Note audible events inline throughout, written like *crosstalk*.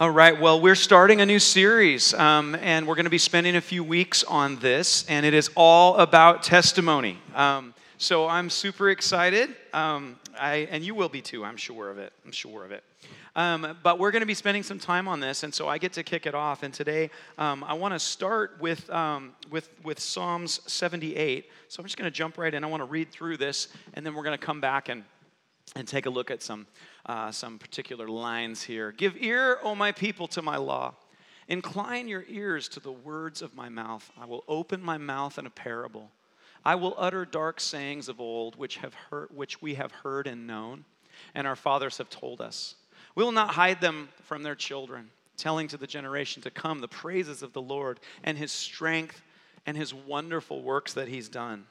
All right, well, we're starting a new series, um, and we're going to be spending a few weeks on this, and it is all about testimony. Um, so I'm super excited, um, I, and you will be too, I'm sure of it. I'm sure of it. Um, but we're going to be spending some time on this, and so I get to kick it off. And today, um, I want to start with, um, with, with Psalms 78. So I'm just going to jump right in. I want to read through this, and then we're going to come back and, and take a look at some uh, some particular lines here. Give ear, O my people, to my law. Incline your ears to the words of my mouth. I will open my mouth in a parable. I will utter dark sayings of old, which, have heard, which we have heard and known, and our fathers have told us. We will not hide them from their children, telling to the generation to come the praises of the Lord and his strength and his wonderful works that he's done.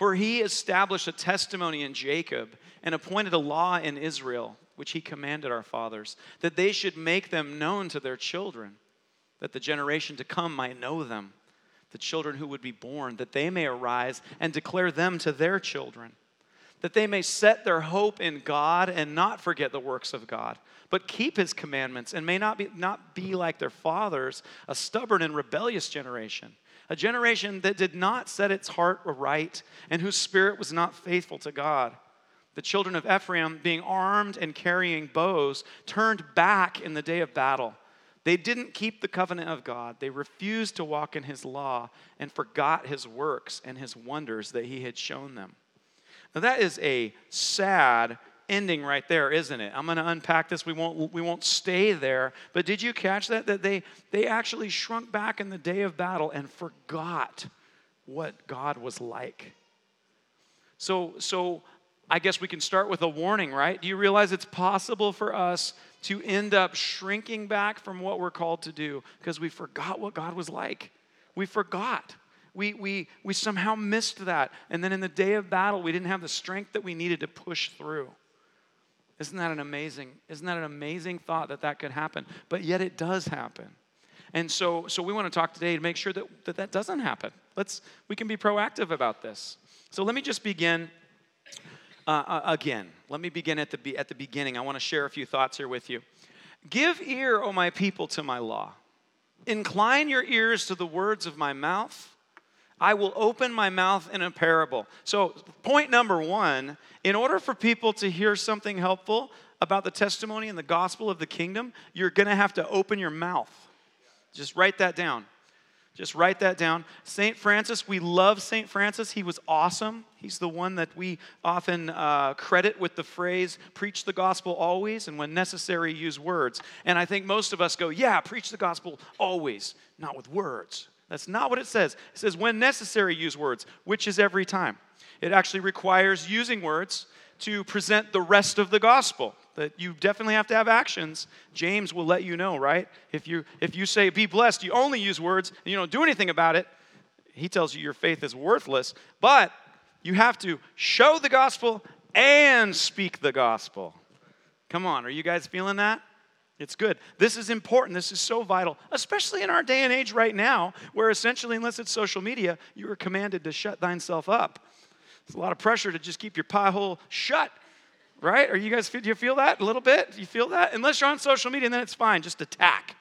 For he established a testimony in Jacob and appointed a law in Israel, which he commanded our fathers, that they should make them known to their children, that the generation to come might know them, the children who would be born, that they may arise and declare them to their children, that they may set their hope in God and not forget the works of God, but keep his commandments and may not be, not be like their fathers, a stubborn and rebellious generation a generation that did not set its heart aright and whose spirit was not faithful to God. The children of Ephraim, being armed and carrying bows, turned back in the day of battle. They didn't keep the covenant of God. They refused to walk in his law and forgot his works and his wonders that he had shown them. Now, that is a sad ending right there, isn't it? I'm going to unpack this. We won't, we won't stay there. But did you catch that? That they, they actually shrunk back in the day of battle and forgot what God was like. So, so I guess we can start with a warning, right? Do you realize it's possible for us to end up shrinking back from what we're called to do because we forgot what God was like? We forgot. We, we, we somehow missed that. And then in the day of battle, we didn't have the strength that we needed to push through. Isn't that an amazing, isn't that an amazing thought that that could happen? But yet it does happen. And so, so we want to talk today to make sure that, that that doesn't happen. Let's, we can be proactive about this. So let me just begin uh, uh, again, let me begin at the, at the beginning. I want to share a few thoughts here with you. Give ear, O my people, to my law. Incline your ears to the words of my mouth. I will open my mouth in a parable. So, point number one in order for people to hear something helpful about the testimony and the gospel of the kingdom, you're going to have to open your mouth. Just write that down. Just write that down. St. Francis, we love St. Francis. He was awesome. He's the one that we often uh, credit with the phrase, preach the gospel always, and when necessary, use words. And I think most of us go, yeah, preach the gospel always, not with words. That's not what it says. It says, when necessary, use words, which is every time. It actually requires using words to present the rest of the gospel that you definitely have to have actions. James will let you know right? If you if you say be blessed you only use words and you don't do anything about it he tells you your faith is worthless. But you have to show the gospel and speak the gospel. Come on are you guys feeling that it's good. This is important. This is so vital, especially in our day and age right now, where essentially, unless it's social media, you are commanded to shut thyself up. It's a lot of pressure to just keep your pie hole shut right? Are you guys, do you feel that a little bit? Do you feel that? Unless you're on social media, then it's fine. Just attack.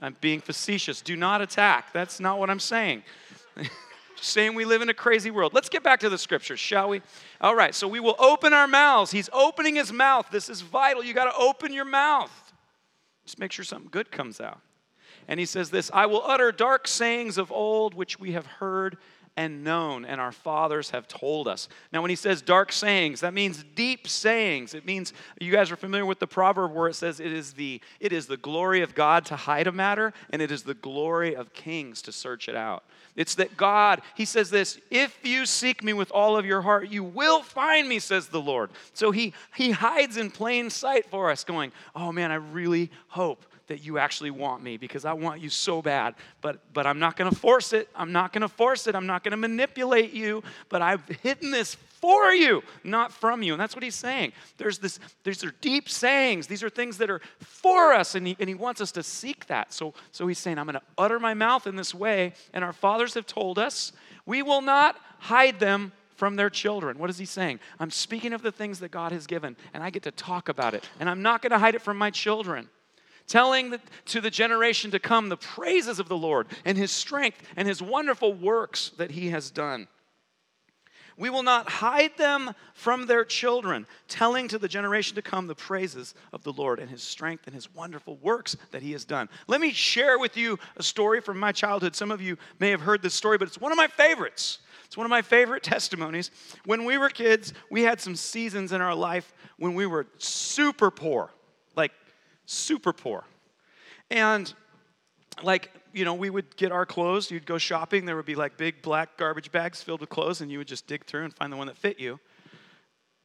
I'm being facetious. Do not attack. That's not what I'm saying. *laughs* Saying we live in a crazy world. Let's get back to the scriptures, shall we? All right, so we will open our mouths. He's opening his mouth. This is vital. You got to open your mouth. Just make sure something good comes out. And he says this I will utter dark sayings of old, which we have heard and known, and our fathers have told us. Now, when he says dark sayings, that means deep sayings. It means you guys are familiar with the proverb where it says it is the it is the glory of God to hide a matter, and it is the glory of kings to search it out. It's that God, he says this, if you seek me with all of your heart, you will find me, says the Lord. So he he hides in plain sight for us, going, Oh man, I really hope that you actually want me because I want you so bad. But, but I'm not going to force it. I'm not going to force it. I'm not going to manipulate you. But I've hidden this for you, not from you. And that's what he's saying. There's this, these are deep sayings. These are things that are for us, and he, and he wants us to seek that. So, so he's saying, I'm going to utter my mouth in this way. And our fathers have told us, we will not hide them from their children. What is he saying? I'm speaking of the things that God has given, and I get to talk about it. And I'm not going to hide it from my children. Telling the, to the generation to come the praises of the Lord and his strength and his wonderful works that he has done. We will not hide them from their children, telling to the generation to come the praises of the Lord and his strength and his wonderful works that he has done. Let me share with you a story from my childhood. Some of you may have heard this story, but it's one of my favorites. It's one of my favorite *laughs* testimonies. When we were kids, we had some seasons in our life when we were super poor, super poor. And like, you know, we would get our clothes, you'd go shopping, there would be like big black garbage bags filled with clothes, and you would just dig through and find the one that fit you.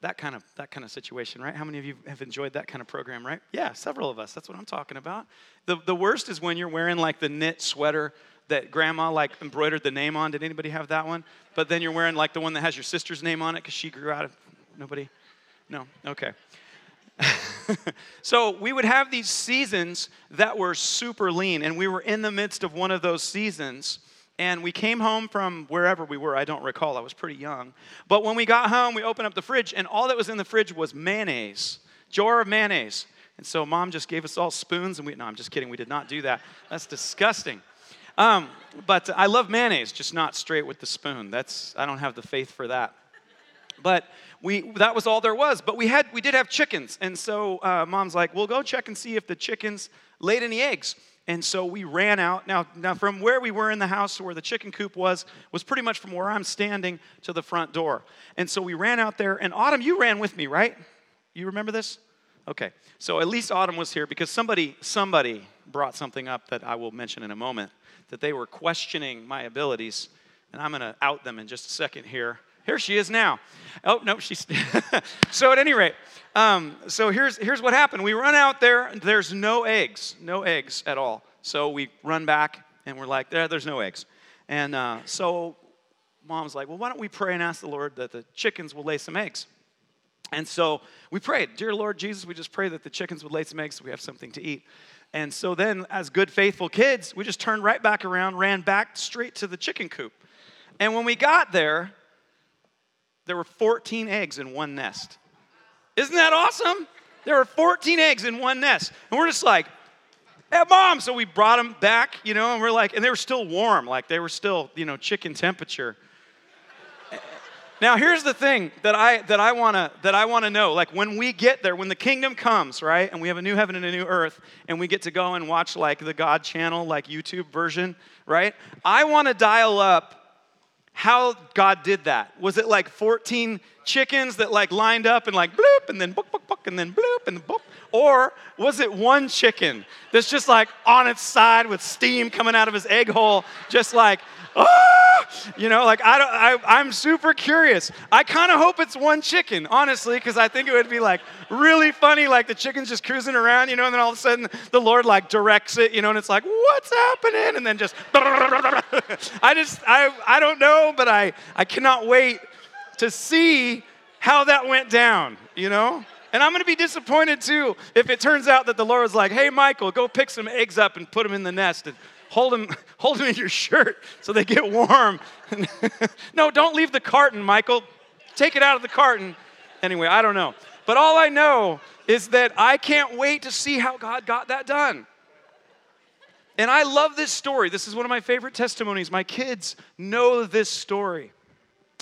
That kind of that kind of situation, right? How many of you have enjoyed that kind of program, right? Yeah, several of us. That's what I'm talking about. The the worst is when you're wearing like the knit sweater that grandma like embroidered the name on. Did anybody have that one? But then you're wearing like the one that has your sister's name on it because she grew out of nobody? No? Okay. *laughs* so we would have these seasons that were super lean, and we were in the midst of one of those seasons. And we came home from wherever we were. I don't recall. I was pretty young. But when we got home, we opened up the fridge, and all that was in the fridge was mayonnaise, jar of mayonnaise. And so mom just gave us all spoons, and we, no, I'm just kidding. We did not do that. That's disgusting. Um, but I love mayonnaise, just not straight with the spoon. That's, I don't have the faith for that. But we that was all there was. But we had we did have chickens, and so uh, mom's like, "We'll go check and see if the chickens laid any eggs." And so we ran out. Now, now from where we were in the house, to where the chicken coop was, was pretty much from where I'm standing to the front door. And so we ran out there. And Autumn, you ran with me, right? You remember this? Okay. So at least Autumn was here because somebody somebody brought something up that I will mention in a moment. That they were questioning my abilities, and I'm going to out them in just a second here. Here she is now. Oh, no, she's. *laughs* so, at any rate, um, so here's, here's what happened. We run out there, there's no eggs, no eggs at all. So, we run back and we're like, there, there's no eggs. And uh, so, mom's like, well, why don't we pray and ask the Lord that the chickens will lay some eggs? And so we prayed, Dear Lord Jesus, we just pray that the chickens would lay some eggs so we have something to eat. And so then, as good, faithful kids, we just turned right back around, ran back straight to the chicken coop. And when we got there, there were 14 eggs in one nest. Isn't that awesome? There were 14 eggs in one nest. And we're just like, hey, mom. So we brought them back, you know, and we're like, and they were still warm, like they were still, you know, chicken temperature. *laughs* Now here's the thing that I that I wanna that I wanna know. Like when we get there, when the kingdom comes, right, and we have a new heaven and a new earth, and we get to go and watch like the God channel, like YouTube version, right? I wanna dial up how God did that. Was it like 14 chickens that like lined up and like bloop and then book, book, book, and then bloop and boop? Or was it one chicken that's just like on its side with steam coming out of his egg hole, just like, ah! You know, like I don't, I, I'm super curious. I kind of hope it's one chicken, honestly, because I think it would be like really funny, like the chicken's just cruising around, you know, and then all of a sudden the Lord like directs it, you know, and it's like, what's happening? And then just, *laughs* I just, I, I don't know, but I, I cannot wait to see how that went down, you know? And I'm to be disappointed too if it turns out that the Lord was like, hey, Michael, go pick some eggs up and put them in the nest and hold them, *laughs* hold them in your shirt so they get warm. *laughs* no, don't leave the carton, Michael. Take it out of the carton. Anyway, I don't know. But all I know is that I can't wait to see how God got that done. And I love this story. This is one of my favorite testimonies. My kids know this story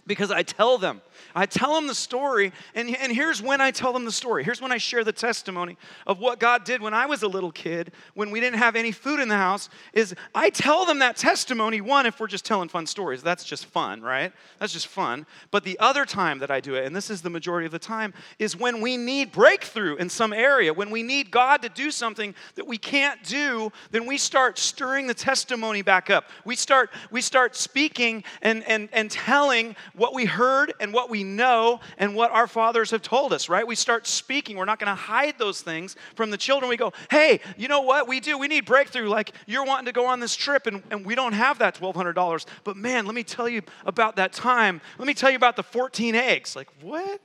because I tell them. I tell them the story, and, and here's when I tell them the story. Here's when I share the testimony of what God did when I was a little kid, when we didn't have any food in the house, is I tell them that testimony, one, if we're just telling fun stories, that's just fun, right? That's just fun. But the other time that I do it, and this is the majority of the time, is when we need breakthrough in some area, when we need God to do something that we can't do, then we start stirring the testimony back up. We start, we start speaking and, and, and telling what we heard and what we know and what our fathers have told us, right? We start speaking. We're not going to hide those things from the children. We go, hey, you know what we do? We need breakthrough. Like you're wanting to go on this trip and, and we don't have that $1,200. But man, let me tell you about that time. Let me tell you about the 14 eggs. Like, what?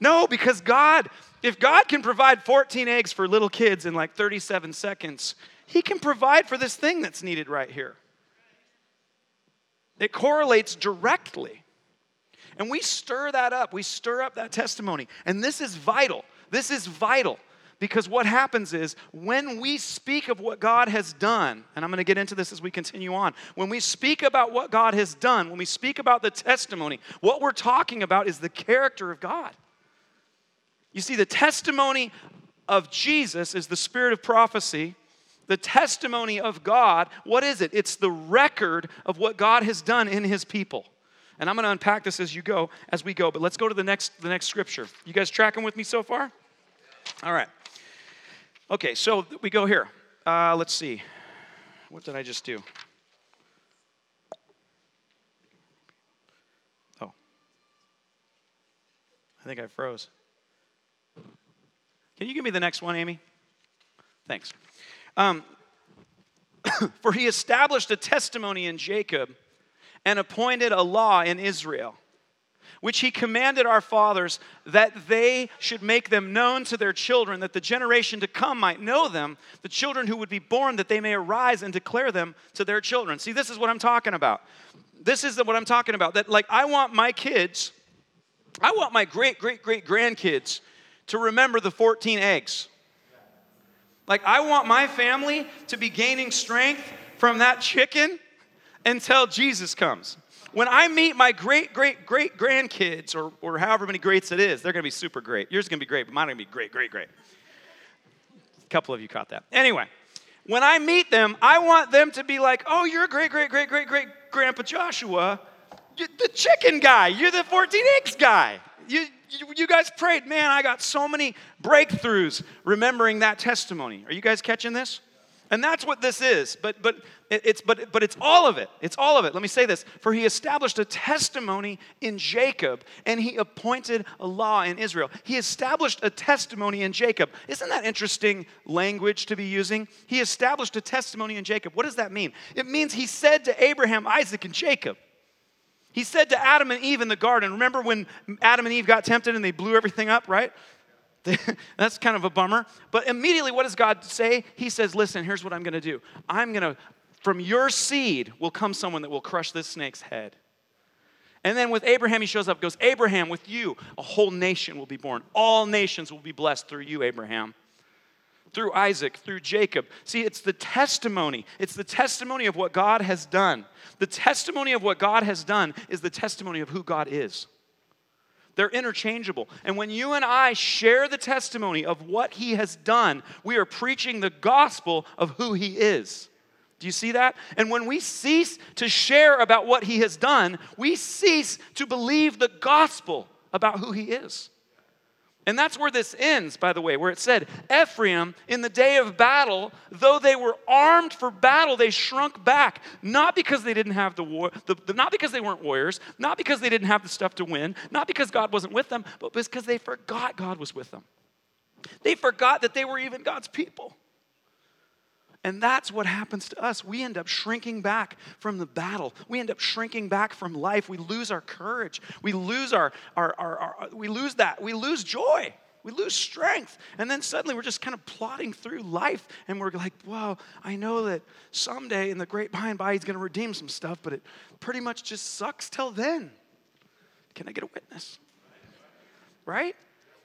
No, because God, if God can provide 14 eggs for little kids in like 37 seconds, He can provide for this thing that's needed right here. It correlates directly. And we stir that up. We stir up that testimony. And this is vital. This is vital Because what happens is when we speak of what God has done, and I'm going to get into this as we continue on, when we speak about what God has done, when we speak about the testimony, what we're talking about is the character of God. You see, the testimony of Jesus is the spirit of prophecy. The testimony of God, what is it? It's the record of what God has done in his people. And I'm going to unpack this as you go, as we go. But let's go to the next, the next scripture. You guys tracking with me so far? All right. Okay, so we go here. Uh, let's see. What did I just do? Oh. I think I froze. Can you give me the next one, Amy? Thanks. Um, *coughs* For he established a testimony in Jacob and appointed a law in Israel, which he commanded our fathers that they should make them known to their children, that the generation to come might know them, the children who would be born, that they may arise and declare them to their children. See, this is what I'm talking about. This is what I'm talking about. That, like, I want my kids, I want my great, great, great grandkids to remember the 14 eggs. Like, I want my family to be gaining strength from that chicken until Jesus comes. When I meet my great, great, great grandkids, or, or however many greats it is, they're gonna be super great. Yours is gonna be great, but mine are gonna be great, great, great. A couple of you caught that. Anyway, when I meet them, I want them to be like, oh, you're a great, great, great, great, great grandpa Joshua. You're the chicken guy. You're the 14 eggs guy. You, you, you guys prayed. Man, I got so many breakthroughs remembering that testimony. Are you guys catching this? And that's what this is. But but it's but but it's all of it. It's all of it. Let me say this. For he established a testimony in Jacob and he appointed a law in Israel. He established a testimony in Jacob. Isn't that interesting language to be using? He established a testimony in Jacob. What does that mean? It means he said to Abraham, Isaac, and Jacob. He said to Adam and Eve in the garden, remember when Adam and Eve got tempted and they blew everything up, right? *laughs* That's kind of a bummer. But immediately, what does God say? He says, Listen, here's what I'm going to do. I'm going to, from your seed will come someone that will crush this snake's head. And then with Abraham, he shows up, goes, Abraham, with you, a whole nation will be born. All nations will be blessed through you, Abraham. Through Isaac, through Jacob. See, it's the testimony. It's the testimony of what God has done. The testimony of what God has done is the testimony of who God is. They're interchangeable. And when you and I share the testimony of what He has done, we are preaching the gospel of who He is. Do you see that? And when we cease to share about what He has done, we cease to believe the gospel about who He is. And that's where this ends, by the way, where it said, Ephraim, in the day of battle, though they were armed for battle, they shrunk back. Not because they didn't have the war, the, the, not because they weren't warriors, not because they didn't have the stuff to win, not because God wasn't with them, but because they forgot God was with them. They forgot that they were even God's people. And that's what happens to us. We end up shrinking back from the battle. We end up shrinking back from life. We lose our courage. We lose our, our, our, our, we lose that. We lose joy. We lose strength. And then suddenly we're just kind of plodding through life and we're like, wow, I know that someday in the great by and by he's going to redeem some stuff, but it pretty much just sucks till then. Can I get a witness? Right?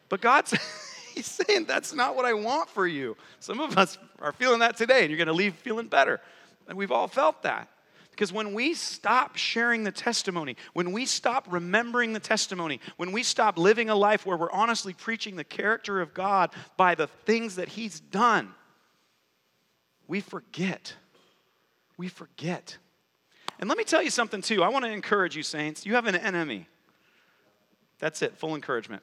But God's. *laughs* He's saying that's not what I want for you. Some of us are feeling that today, and you're going to leave feeling better. And we've all felt that. Because when we stop sharing the testimony, when we stop remembering the testimony, when we stop living a life where we're honestly preaching the character of God by the things that He's done, we forget. We forget. And let me tell you something, too. I want to encourage you, saints. You have an enemy. That's it, full encouragement.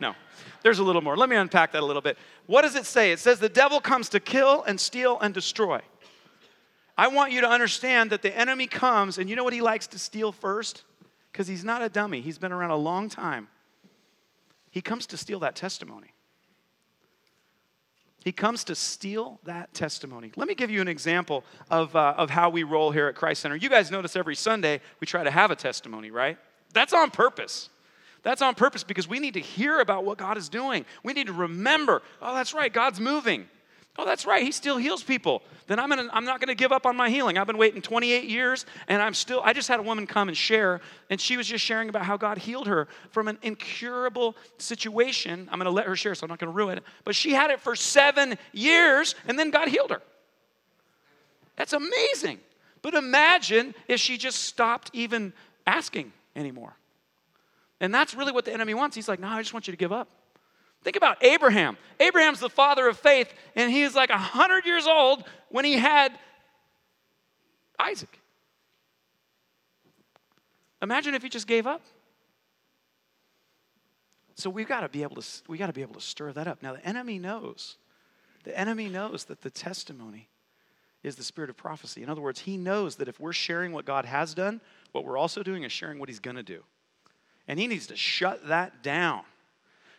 No, there's a little more. Let me unpack that a little bit. What does it say? It says the devil comes to kill and steal and destroy. I want you to understand that the enemy comes, and you know what he likes to steal first? Because he's not a dummy, he's been around a long time. He comes to steal that testimony. He comes to steal that testimony. Let me give you an example of, uh, of how we roll here at Christ Center. You guys notice every Sunday we try to have a testimony, right? That's on purpose. That's on purpose because we need to hear about what God is doing. We need to remember, oh, that's right, God's moving. Oh, that's right. He still heals people. Then I'm, gonna, I'm not going to give up on my healing. I've been waiting 28 years, and I'm still. I just had a woman come and share, and she was just sharing about how God healed her from an incurable situation. I'm going to let her share, so I'm not going to ruin it. But she had it for seven years, and then God healed her. That's amazing. But imagine if she just stopped even asking anymore. And that's really what the enemy wants. He's like, no, I just want you to give up. Think about Abraham. Abraham's the father of faith, and he was like 100 years old when he had Isaac. Imagine if he just gave up. So we've got to be able to we got to be able to stir that up. Now the enemy knows. The enemy knows that the testimony is the spirit of prophecy. In other words, he knows that if we're sharing what God has done, what we're also doing is sharing what he's going to do. And he needs to shut that down.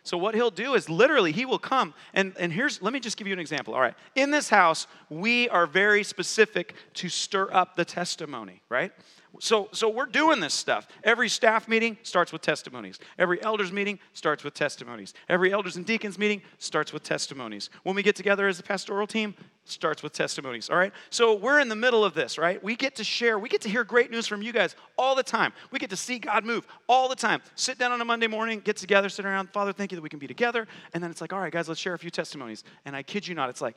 So what he'll do is literally he will come and, and here's let me just give you an example. All right. In this house, we are very specific to stir up the testimony, right? So, so we're doing this stuff. Every staff meeting starts with testimonies. Every elders meeting starts with testimonies. Every elders and deacons meeting starts with testimonies. When we get together as a pastoral team, starts with testimonies. All right. So we're in the middle of this, right? We get to share. We get to hear great news from you guys all the time. We get to see God move all the time. Sit down on a Monday morning, get together, sit around. Father, thank you that we can be together. And then it's like, all right, guys, let's share a few testimonies. And I kid you not, it's like,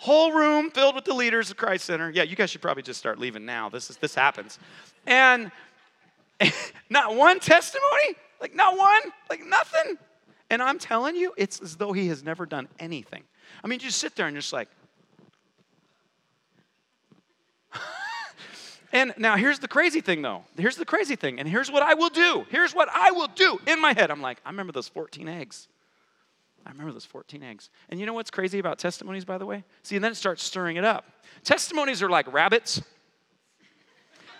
whole room filled with the leaders of Christ Center. Yeah, you guys should probably just start leaving now. This is this happens. And *laughs* not one testimony? Like not one? Like nothing? And I'm telling you, it's as though he has never done anything. I mean, you just sit there and you're just like *laughs* And now here's the crazy thing though. Here's the crazy thing. And here's what I will do. Here's what I will do in my head. I'm like, I remember those 14 eggs. I remember those 14 eggs. And you know what's crazy about testimonies, by the way? See, and then it starts stirring it up. Testimonies are like rabbits.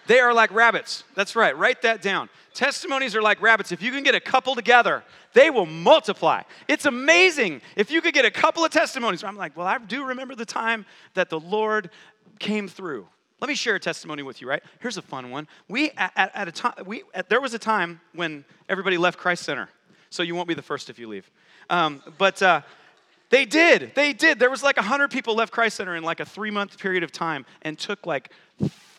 They are like rabbits. That's right. Write that down. Testimonies are like rabbits. If you can get a couple together, they will multiply. It's amazing. If you could get a couple of testimonies, I'm like, well, I do remember the time that the Lord came through. Let me share a testimony with you, right? Here's a fun one. We, at, at a time, we, at, there was a time when everybody left Christ Center. So you won't be the first if you leave. Um, but uh, they did. They did. There was like 100 people left Christ Center in like a three month period of time and took like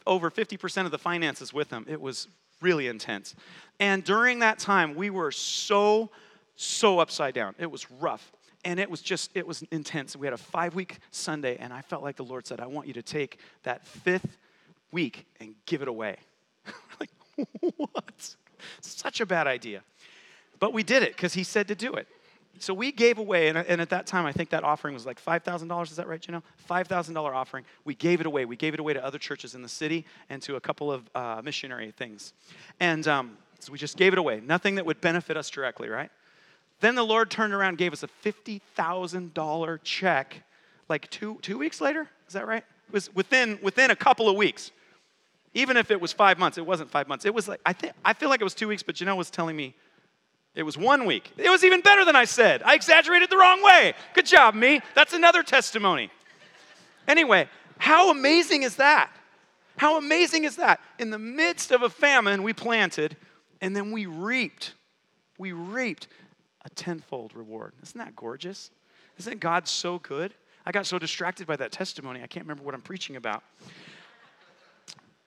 over 50% of the finances with them. It was really intense. And during that time, we were so, so upside down. It was rough. And it was just, it was intense. We had a five week Sunday, and I felt like the Lord said, I want you to take that fifth week and give it away. *laughs* like, *laughs* what? Such a bad idea. But we did it because He said to do it so we gave away, and, and, at that time, I think that offering was like $5,000. Is that right, Janelle? $5,000 offering. We gave it away. We gave it away to other churches in the city and to a couple of uh, missionary things. And um, so we just gave it away. Nothing that would benefit us directly, right? Then the Lord turned around gave us a $50,000 check like two, two weeks later. Is that right? It was within, within a couple of weeks. Even if it was five months, it wasn't five months. It was like, I, think, I feel like it was two weeks, but Janelle was telling me it was one week. It was even better than I said. I exaggerated the wrong way. Good job, me. That's another testimony. Anyway, how amazing is that? How amazing is that? In the midst of a famine, we planted and then we reaped. We reaped a tenfold reward. Isn't that gorgeous? Isn't God so good? I got so distracted by that testimony, I can't remember what I'm preaching about.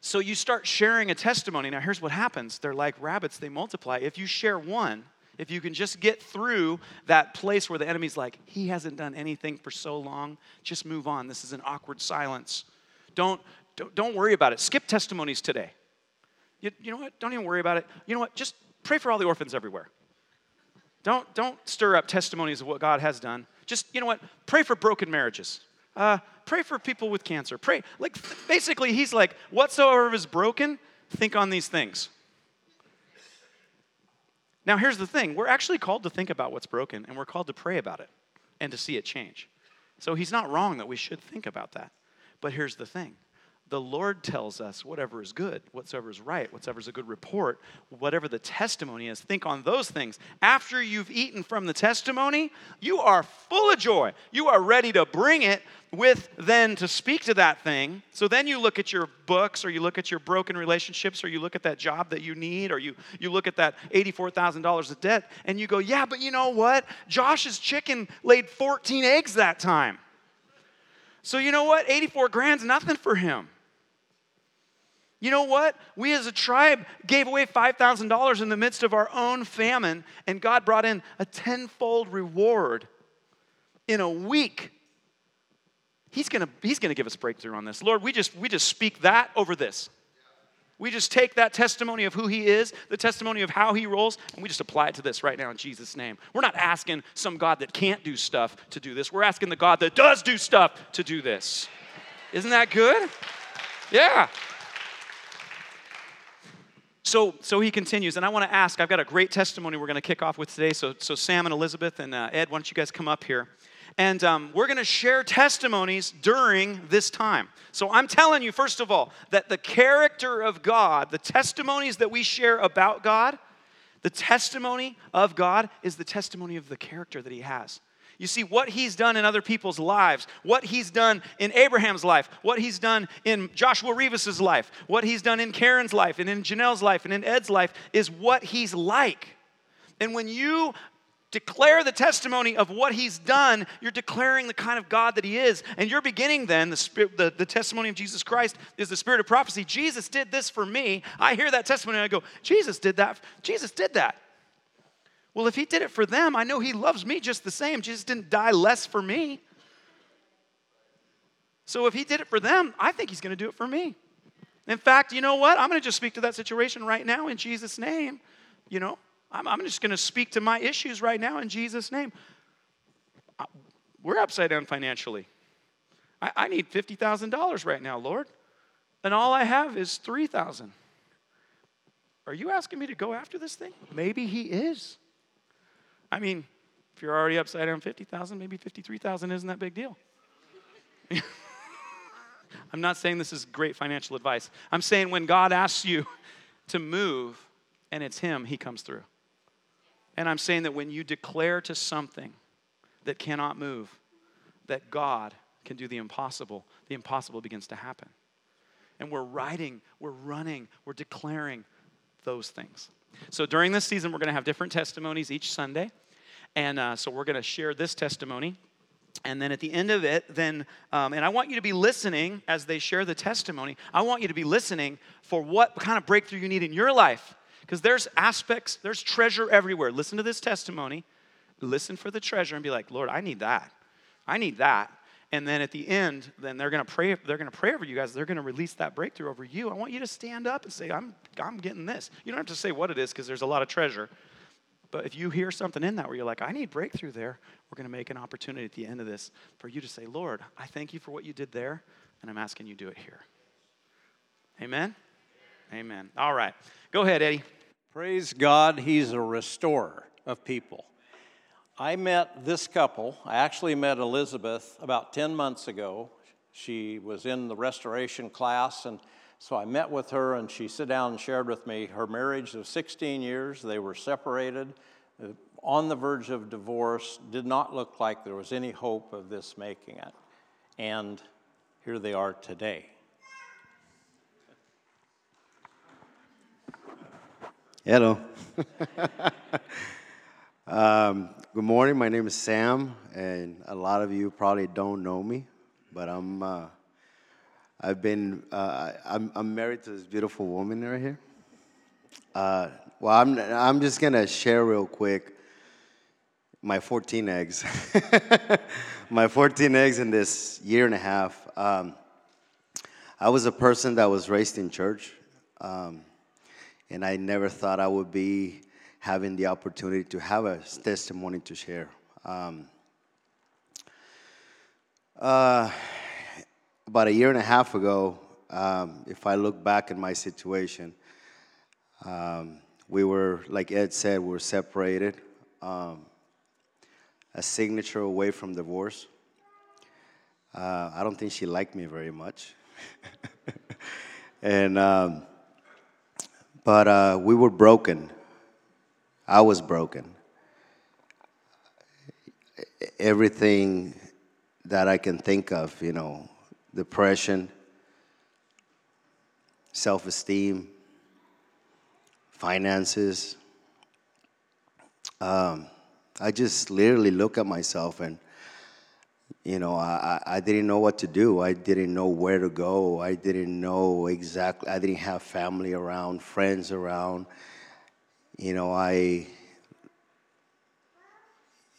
So you start sharing a testimony. Now, here's what happens they're like rabbits, they multiply. If you share one, if you can just get through that place where the enemy's like, he hasn't done anything for so long, just move on. This is an awkward silence. Don't, don't, don't worry about it. Skip testimonies today. You, you know what? Don't even worry about it. You know what? Just pray for all the orphans everywhere. Don't, don't stir up testimonies of what God has done. Just, you know what? Pray for broken marriages. Uh, pray for people with cancer. Pray. Like, basically, he's like, whatsoever is broken, think on these things. Now, here's the thing we're actually called to think about what's broken, and we're called to pray about it and to see it change. So he's not wrong that we should think about that. But here's the thing the Lord tells us whatever is good, whatsoever is right, whatsoever is a good report, whatever the testimony is, think on those things. After you've eaten from the testimony, you are full of joy. You are ready to bring it with then to speak to that thing. So then you look at your books or you look at your broken relationships or you look at that job that you need or you, you look at that $84,000 of debt and you go, yeah, but you know what? Josh's chicken laid 14 eggs that time. So you know what? 84 grand's nothing for him. You know what? We as a tribe gave away $5,000 in the midst of our own famine, and God brought in a tenfold reward in a week. He's gonna, he's gonna give us breakthrough on this. Lord, we just, we just speak that over this. We just take that testimony of who he is, the testimony of how he rolls, and we just apply it to this right now in Jesus' name. We're not asking some God that can't do stuff to do this. We're asking the God that does do stuff to do this. Isn't that good? Yeah. So, so he continues, and I want to ask. I've got a great testimony we're going to kick off with today. So, so Sam and Elizabeth and uh, Ed, why don't you guys come up here? And um, we're going to share testimonies during this time. So I'm telling you, first of all, that the character of God, the testimonies that we share about God, the testimony of God is the testimony of the character that He has. You see, what he's done in other people's lives, what he's done in Abraham's life, what he's done in Joshua Revis's life, what he's done in Karen's life, and in Janelle's life, and in Ed's life, is what he's like. And when you declare the testimony of what he's done, you're declaring the kind of God that he is. And you're beginning then, the, spirit, the, the testimony of Jesus Christ is the spirit of prophecy. Jesus did this for me. I hear that testimony and I go, Jesus did that. Jesus did that. Well, if he did it for them, I know he loves me just the same. Jesus didn't die less for me. So if he did it for them, I think he's going to do it for me. In fact, you know what? I'm going to just speak to that situation right now in Jesus' name. You know, I'm, I'm just going to speak to my issues right now in Jesus' name. We're upside down financially. I, I need $50,000 right now, Lord. And all I have is 3000 Are you asking me to go after this thing? Maybe he is. I mean, if you're already upside down 50,000, maybe 53,000 isn't that big deal. *laughs* I'm not saying this is great financial advice. I'm saying when God asks you to move and it's Him, He comes through. And I'm saying that when you declare to something that cannot move, that God can do the impossible, the impossible begins to happen. And we're writing, we're running, we're declaring those things. So during this season, we're going to have different testimonies each Sunday. And uh, so we're going to share this testimony. And then at the end of it, then, um, and I want you to be listening as they share the testimony. I want you to be listening for what kind of breakthrough you need in your life. Because there's aspects, there's treasure everywhere. Listen to this testimony, listen for the treasure, and be like, Lord, I need that. I need that. And then at the end, then they're gonna pray, they're gonna pray over you guys. They're gonna release that breakthrough over you. I want you to stand up and say, I'm, I'm getting this. You don't have to say what it is because there's a lot of treasure. But if you hear something in that where you're like, I need breakthrough there, we're going to make an opportunity at the end of this for you to say, Lord, I thank you for what you did there, and I'm asking you do it here. Amen? Amen. All right. Go ahead, Eddie. Praise God, He's a restorer of people. I met this couple, I actually met Elizabeth about 10 months ago. She was in the restoration class, and so I met with her, and she sat down and shared with me her marriage of 16 years. They were separated, uh, on the verge of divorce, did not look like there was any hope of this making it. And here they are today. Hello. *laughs* um, good morning. My name is Sam, and a lot of you probably don't know me, but I'm. Uh, I've been. Uh, I'm, I'm, married to this beautiful woman right here. Uh, well, I'm. I'm just gonna share real quick my 14 eggs. *laughs* my 14 eggs in this year and a half. Um, I was a person that was raised in church. Um, and I never thought I would be having the opportunity to have a testimony to share. Um, uh, about a year and a half ago, um, if I look back at my situation, um, we were, like Ed said, we were separated, um, a signature away from divorce. Uh, I don't think she liked me very much. *laughs* and um, but uh, we were broken. I was broken. Everything that I can think of, you know, depression, self esteem, finances. Um, I just literally look at myself and, you know, I, I didn't know what to do. I didn't know where to go. I didn't know exactly, I didn't have family around, friends around. You know, I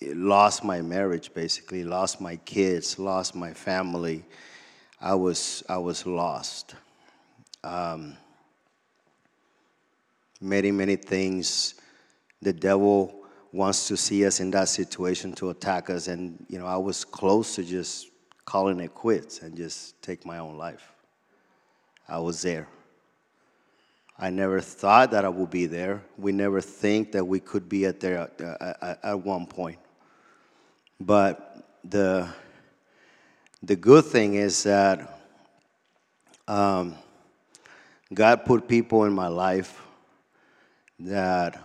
lost my marriage basically, lost my kids, lost my family. I was, I was lost. Um, many, many things the devil wants to see us in that situation to attack us. And, you know, I was close to just calling it quits and just take my own life. I was there. I never thought that I would be there. We never think that we could be at there at, at, at one point. But the, the good thing is that um, God put people in my life that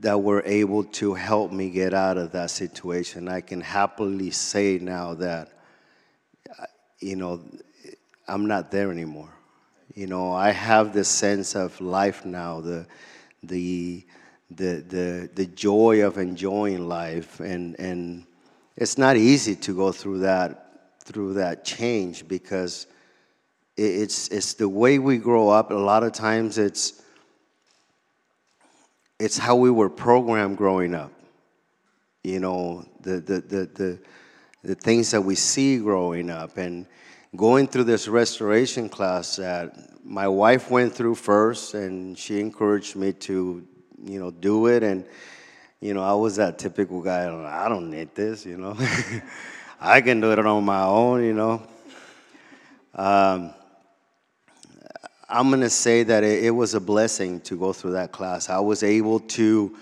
that were able to help me get out of that situation. I can happily say now that you know I'm not there anymore. You know, I have this sense of life now, the the the the the joy of enjoying life and and it's not easy to go through that through that change because it's it's the way we grow up a lot of times it's it's how we were programmed growing up you know the the the the, the things that we see growing up and going through this restoration class that my wife went through first and she encouraged me to you know, do it. And, you know, I was that typical guy, I don't need this, you know. *laughs* I can do it on my own, you know. Um, I'm going to say that it, it, was a blessing to go through that class. I was able to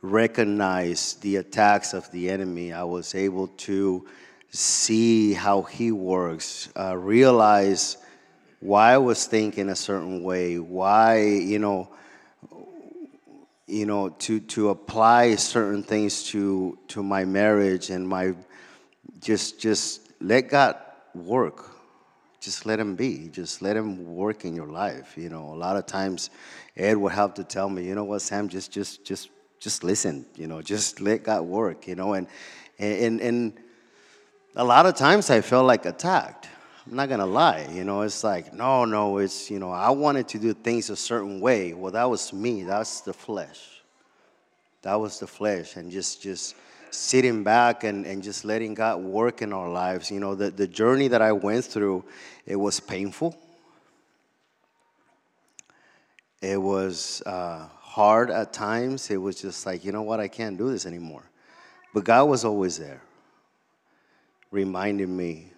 recognize the attacks of the enemy. I was able to see how he works, uh, realize why I was thinking a certain way, why, you know, you know, to, to apply certain things to, to my marriage and my, just, just let God work. Just let him be. Just let him work in your life. You know, a lot of times Ed would have to tell me, you know what, Sam, just, just, just, just listen, you know, just let God work, you know, and, and, and a lot of times I felt like attacked. I'm not gonna lie, you know, it's like, no, no, it's, you know, I wanted to do things a certain way. Well, that was me, that's the flesh. That was the flesh, and just, just sitting back and, and just letting God work in our lives. You know, the, the journey that I went through, it was painful. It was uh, hard at times. It was just like, you know what, I can't do this anymore. But God was always there, reminding me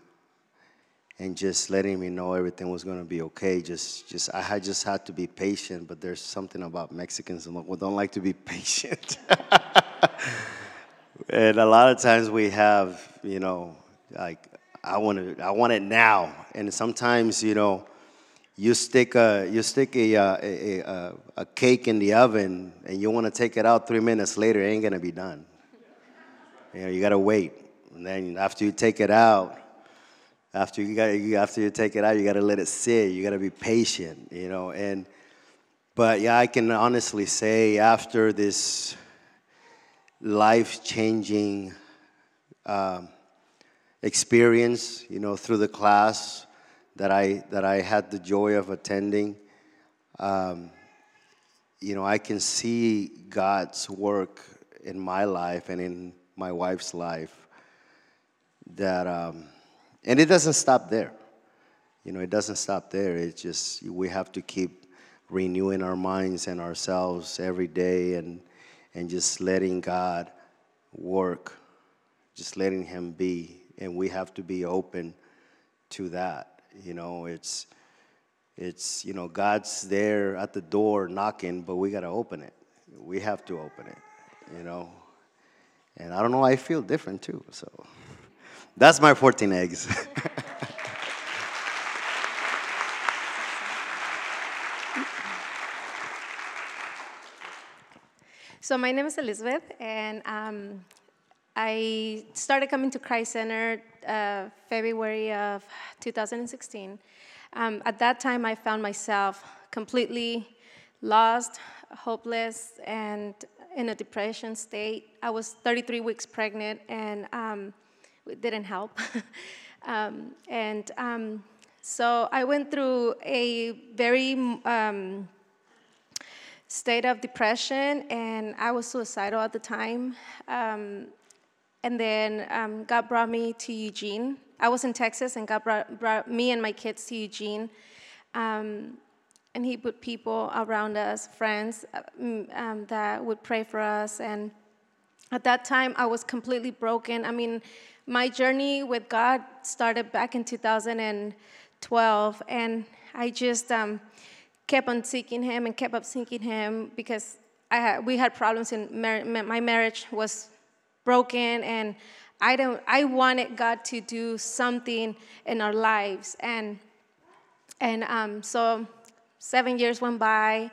and just letting me know everything was going to be okay. Just, just I had just had to be patient. But there's something about Mexicans who don't like to be *laughs* patient. and a lot of times we have, you know, like I want it, I want it now. And sometimes, you know, you stick a you stick a uh, a, a, a cake in the oven, and you want to take it out three minutes later. It ain't gonna be done. You know, you gotta wait. And then after you take it out after you got after you take it out, you got to let it sit. You got to be patient, you know. And but yeah, I can honestly say after this life-changing um, experience, you know, through the class that I that I had the joy of attending, um, you know, I can see God's work in my life and in my wife's life. That. Um, and it doesn't stop there. You know, it doesn't stop there. It's just we have to keep renewing our minds and ourselves every day and and just letting God work, just letting him be. And we have to be open to that. You know, it's it's you know, God's there at the door knocking, but we gotta open it. We have to open it, you know. And I don't know, I feel different too, so that's my 14 eggs. *laughs* so my name is Elizabeth, and um, I started coming to Christ Center uh, February of 2016. Um, at that time, I found myself completely lost, hopeless, and in a depression state. I was 33 weeks pregnant, and um, didn't help. *laughs* Um, and um, so I went through a very um, state of depression, and I was suicidal at the time. Um, and then um, God brought me to Eugene. I was in Texas, and God brought, brought me and my kids to Eugene. Um, and He put people around us, friends uh, that would pray for us. And at that time, I was completely broken. I mean, my journey with God started back in 2012, and I just um, kept on seeking Him and kept up seeking Him because had, we had problems in mar- my marriage was broken, and I don't. I wanted God to do something in our lives, and and um, so seven years went by,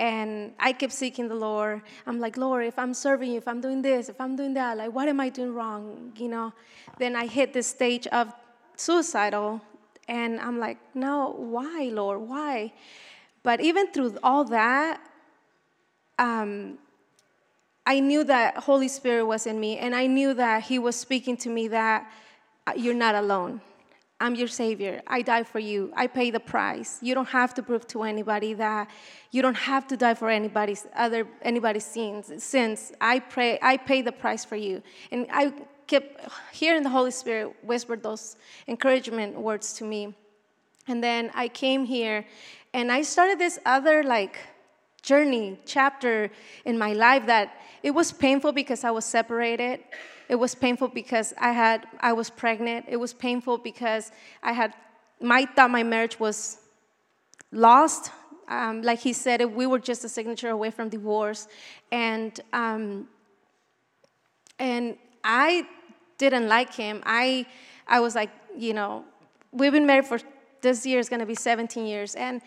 and I kept seeking the Lord. I'm like, Lord, if I'm serving you, if I'm doing this, if I'm doing that, like, what am I doing wrong? You know? Then I hit this stage of suicidal, and I'm like, no, why, Lord? Why? But even through all that, um, I knew that Holy Spirit was in me, and I knew that He was speaking to me that uh, you're not alone. I'm your savior. I die for you. I pay the price. You don't have to prove to anybody that you don't have to die for anybody's other anybody's sins. Sins. I pray. I pay the price for you. And I kept hearing the Holy Spirit whisper those encouragement words to me. And then I came here, and I started this other like journey chapter in my life that it was painful because I was separated it was painful because I had I was pregnant. It was painful because I had my thought my marriage was lost. Um, like he said, we were just a signature away from divorce, and um, and I didn't like him. I I was like, you know, we've been married for this year is going to be 17 years, and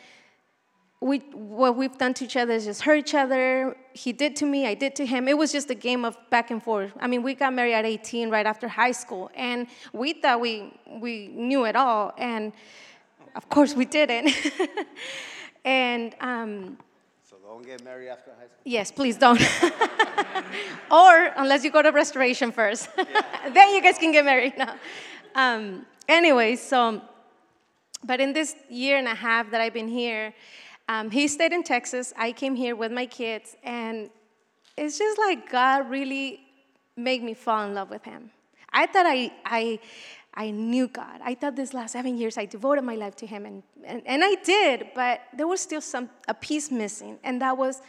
we, what we've done to each other is just hurt each other. He did to me, I did to him. It was just a game of back and forth. I mean, we got married at 18, right after high school, and we thought we, we knew it all, and of course we didn't. *laughs* and um, so don't get married after high school. Yes, please don't. *laughs* or unless you go to restoration first, *laughs* then you guys can get married. No. Um, anyway, so, but in this year and a half that I've been here, um, he stayed in Texas. I came here with my kids, and it's just like God really made me fall in love with Him. I thought I, I, I knew God. I thought this last seven years I devoted my life to Him, and, and, and I did, but there was still some a piece missing, and that was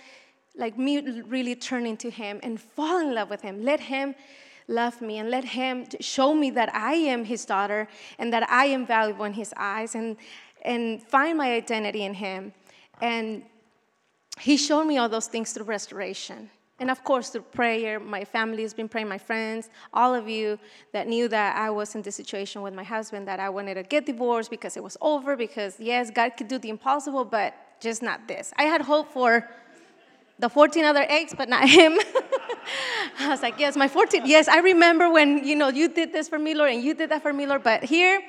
like me really turning to Him and fall in love with Him. Let Him love me and let Him show me that I am His daughter and that I am valuable in His eyes, and and find my identity in Him. And he showed me all those things through restoration. And of course, through prayer, my family has been praying, my friends, all of you that knew that I was in this situation with my husband, that I wanted to get divorced because it was over, because yes, God could do the impossible, but just not this. I had hope for the 14 other eggs, but not *laughs* him. I was like, yes, my 14, yes, I remember when, you know, you did this for me, Lord, and you did that for me, Lord, but here,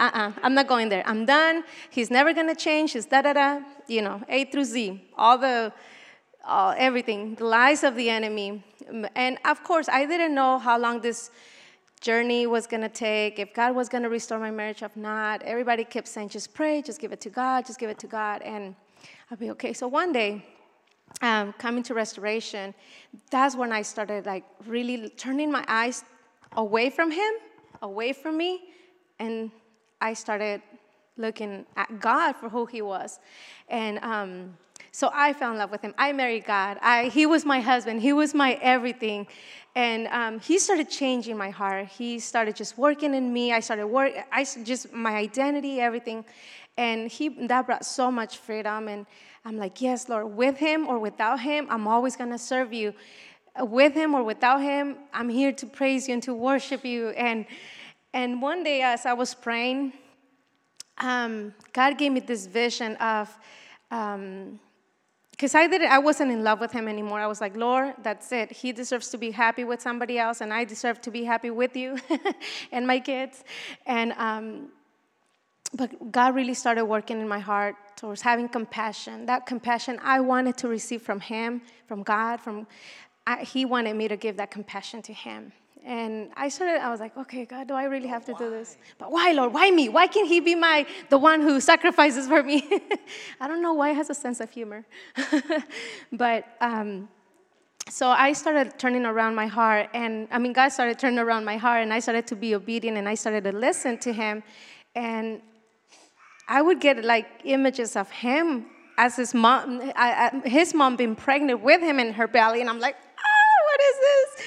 uh-uh, I'm not going there. I'm done. He's never gonna change. He's da da da. You know, A through Z, all the, uh, everything, the lies of the enemy. And of course, I didn't know how long this journey was gonna take. If God was gonna restore my marriage, if not. Everybody kept saying, just pray, just give it to God, just give it to God, and I'll be okay. So one day, um, coming to restoration, that's when I started like really turning my eyes away from Him, away from me, and I started looking at God for who He was. And um, so I fell in love with Him. I married God. I, he was my husband, He was my everything. And um, He started changing my heart. He started just working in me. I started work, I just, my identity, everything. And he, that brought so much freedom. And I'm like, yes, Lord, with Him or without Him, I'm always going to serve you. With Him or without Him, I'm here to praise you and to worship you. And and one day, as I was praying, um, God gave me this vision of, um, because I didn't, I wasn't in love with him anymore. I was like, Lord, that's it. He deserves to be happy with somebody else, and I deserve to be happy with you *laughs* and my kids. And um, but God really started working in my heart towards having compassion. That compassion I wanted to receive from Him, from God, from I, He wanted me to give that compassion to Him. And I started, I was like, okay, God, do I really have to do this? But why, Lord? Why me? Why can't He be my the one who sacrifices for me? *laughs* I don't know why He has a sense of humor. *laughs* but um, so I started turning around my heart, and I mean, God started turning around my heart, and I started to be obedient, and I started to listen to Him. And I would get like images of him as his mom, his mom being pregnant with him in her belly, and I'm like, ah, what is this?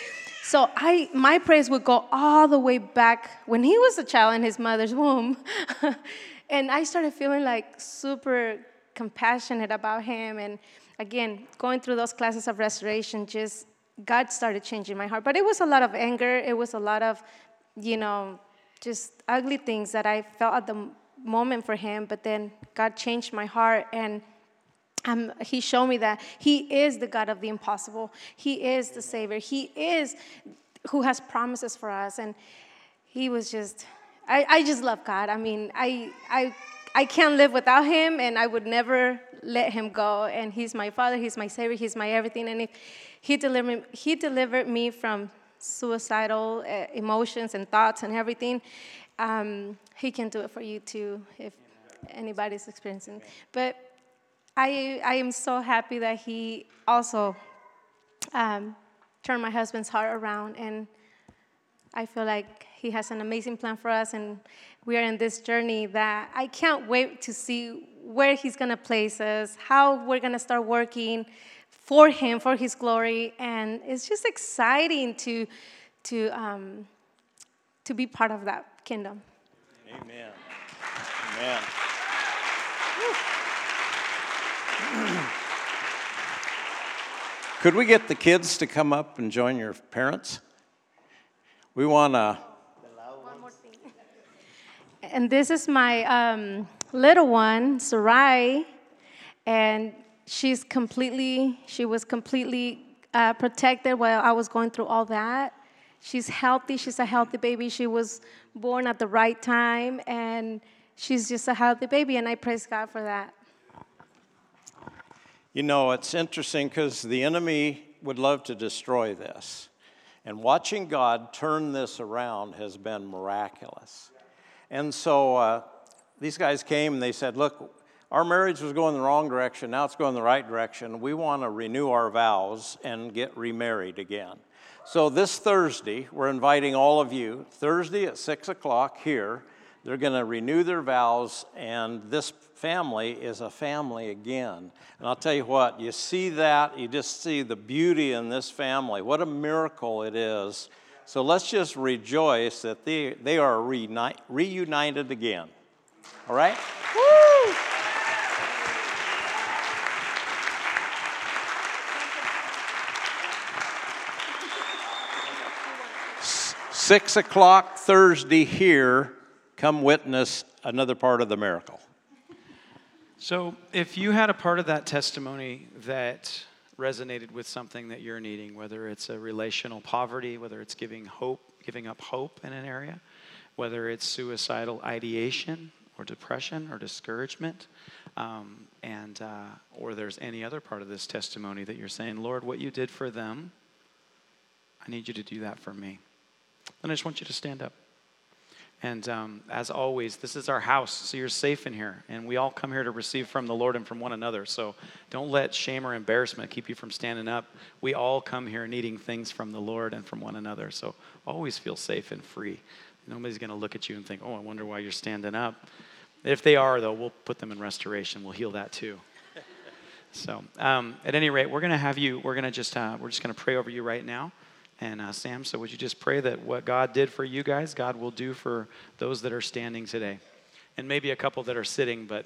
So I, my praise would go all the way back when he was a child in his mother's womb, *laughs* and I started feeling like super compassionate about him, and again, going through those classes of restoration, just God started changing my heart. But it was a lot of anger. It was a lot of, you know, just ugly things that I felt at the moment for him, but then God changed my heart and um, he showed me that he is the God of the impossible. He is the Savior. He is who has promises for us. And he was just, I, I just love God. I mean, I, I, I can't live without him, and I would never let him go. And he's my father, he's my Savior, he's my everything. And if he delivered, he delivered me from suicidal uh, emotions and thoughts and everything. Um, he can do it for you too if anybody's experiencing. But I, I am so happy that he also um, turned my husband's heart around, and I feel like he has an amazing plan for us, and we are in this journey that I can't wait to see where he's gonna place us, how we're gonna start working for him, for his glory, and it's just exciting to to um, to be part of that kingdom. Amen. Amen. *clears throat* Could we get the kids to come up and join your parents? We want to. *laughs* And this is my um, little one, Sarai, and she's completely, she was completely uh, protected while I was going through all that. She's healthy. She's a healthy baby. She was born at the right time, and she's just a healthy baby, and I praise God for that. You know, it's interesting because the enemy would love to destroy this. And watching God turn this around has been miraculous. And so uh, these guys came and they said, Look, our marriage was going the wrong direction. Now it's going the right direction. We want to renew our vows and get remarried again. So this Thursday, we're inviting all of you, Thursday at 6 o'clock here. They're going to renew their vows, and this family is a family again. And I'll tell you what, you see that, you just see the beauty in this family. What a miracle it is. So let's just rejoice that they, they are reuni- reunited again. All right? Woo! Six o'clock Thursday here, come witness another part of the miracle. So, if you had a part of that testimony that resonated with something that you're needing, whether it's a relational poverty, whether it's giving hope, giving up hope in an area, whether it's suicidal ideation or depression or discouragement, um, and uh, or there's any other part of this testimony that you're saying, Lord, what you did for them, I need you to do that for me then I just want you to stand up. And um, as always, this is our house, so you're safe in here. And we all come here to receive from the Lord and from one another. So don't let shame or embarrassment keep you from standing up. We all come here needing things from the Lord and from one another. So always feel safe and free. Nobody's going to look at you and think, oh, I wonder why you're standing up. If they are, though, we'll put them in restoration. We'll heal that too. *laughs* So, um, at any rate, we're going to have you. We're going to just uh, we're just going to pray over you right now. And uh, Sam, so would you just pray that what God did for you guys, God will do for those that are standing today? And maybe a couple that are sitting, but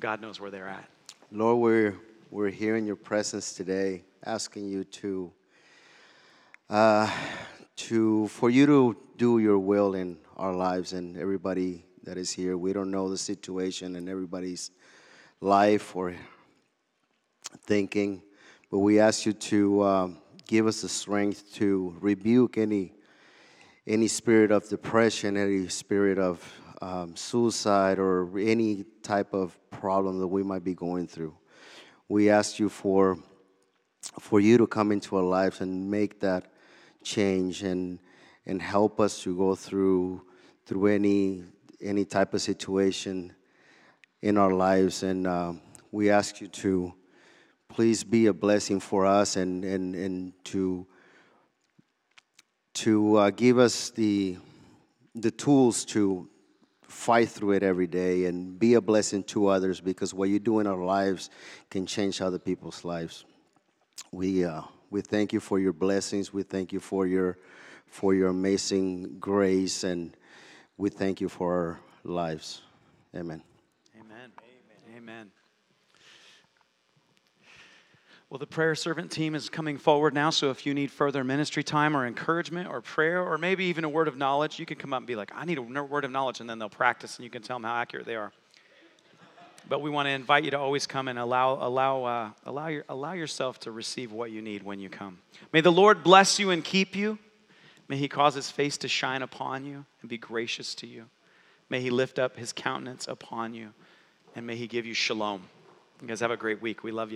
God knows where they're at. Lord, we're, we're here in your presence today, asking you to, uh, to, for you to do your will in our lives and everybody that is here. We don't know the situation and everybody's life or thinking. But we ask you to um, give us the strength to rebuke any any spirit of depression, any spirit of um, suicide, or any type of problem that we might be going through. We ask you for for you to come into our lives and make that change and and help us to go through through any any type of situation in our lives. And um, we ask you to please be a blessing for us and and and to to uh, give us the the tools to fight through it every day and be a blessing to others because what you do in our lives can change other people's lives. We uh, we thank you for your blessings. We thank you for your for your amazing grace and we thank you for our lives. Amen. Amen. Amen. Well, the prayer servant team is coming forward now, so if you need further ministry time or encouragement or prayer or maybe even a word of knowledge, you can come up and be like, I need a word of knowledge, and then they'll practice and you can tell them how accurate they are. But we want to invite you to always come and allow, allow, uh, allow, your, allow yourself to receive what you need when you come. May the Lord bless you and keep you. May he cause his face to shine upon you and be gracious to you. May he lift up his countenance upon you, and may he give you shalom. You guys have a great week. We love you.